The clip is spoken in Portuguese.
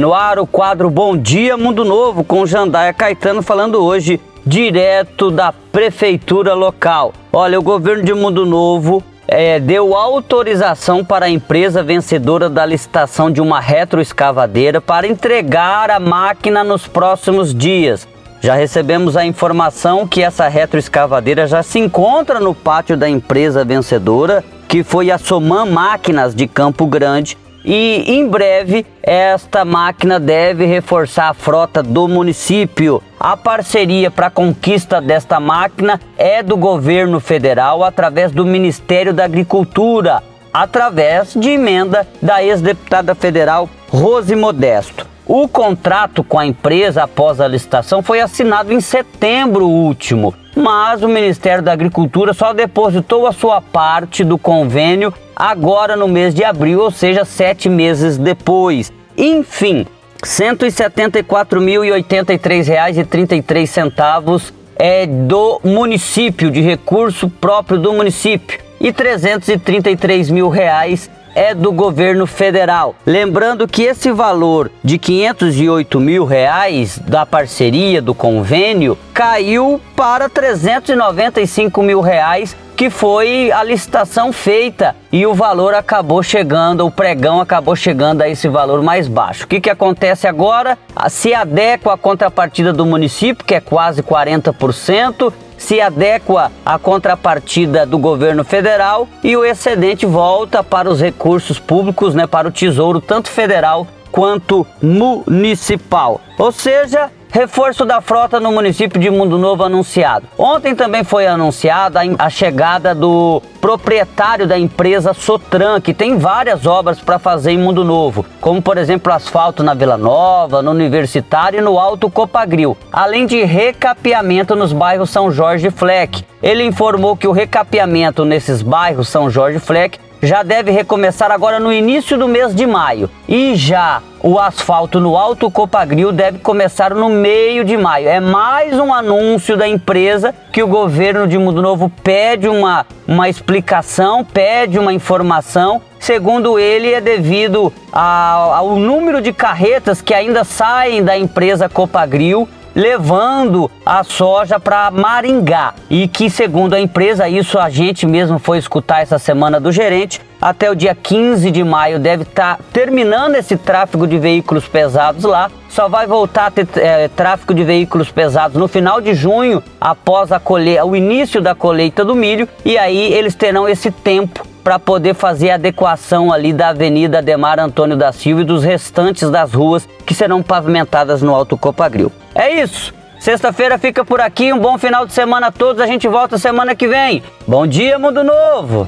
No ar, o quadro Bom Dia Mundo Novo, com Jandaia Caetano falando hoje direto da prefeitura local. Olha, o governo de Mundo Novo é, deu autorização para a empresa vencedora da licitação de uma retroescavadeira para entregar a máquina nos próximos dias. Já recebemos a informação que essa retroescavadeira já se encontra no pátio da empresa vencedora, que foi a Soman Máquinas de Campo Grande, e em breve esta máquina deve reforçar a frota do município. A parceria para a conquista desta máquina é do governo federal através do Ministério da Agricultura, através de emenda da ex-deputada federal Rose Modesto. O contrato com a empresa após a licitação foi assinado em setembro último, mas o Ministério da Agricultura só depositou a sua parte do convênio agora no mês de abril, ou seja, sete meses depois. Enfim, R$ 174.083,33 é do município, de recurso próprio do município, e 333 mil reais é do governo federal. Lembrando que esse valor de 508 mil reais da parceria do convênio caiu para 395 mil reais que foi a licitação feita e o valor acabou chegando, o pregão acabou chegando a esse valor mais baixo. O que, que acontece agora? Se adequa a contrapartida do município, que é quase 40%, se adequa à contrapartida do governo federal e o excedente volta para os recursos públicos, né, para o tesouro, tanto federal quanto municipal. Ou seja, Reforço da frota no município de Mundo Novo anunciado. Ontem também foi anunciada a chegada do proprietário da empresa Sotran, que tem várias obras para fazer em Mundo Novo, como por exemplo asfalto na Vila Nova, no Universitário e no Alto Copagril, além de recapeamento nos bairros São Jorge e Fleck. Ele informou que o recapeamento nesses bairros São Jorge e Fleck já deve recomeçar agora no início do mês de maio. E já o asfalto no Alto Copagril deve começar no meio de maio. É mais um anúncio da empresa que o governo de Mundo Novo pede uma, uma explicação, pede uma informação. Segundo ele, é devido ao, ao número de carretas que ainda saem da empresa Copagril levando a soja para Maringá e que segundo a empresa, isso a gente mesmo foi escutar essa semana do gerente, até o dia 15 de maio deve estar tá terminando esse tráfego de veículos pesados lá. Só vai voltar a ter é, tráfego de veículos pesados no final de junho, após a colhe o início da colheita do milho, e aí eles terão esse tempo para poder fazer a adequação ali da Avenida Ademar Antônio da Silva e dos restantes das ruas que serão pavimentadas no Alto Copagril. É isso. Sexta-feira fica por aqui. Um bom final de semana a todos. A gente volta semana que vem. Bom dia, Mundo Novo!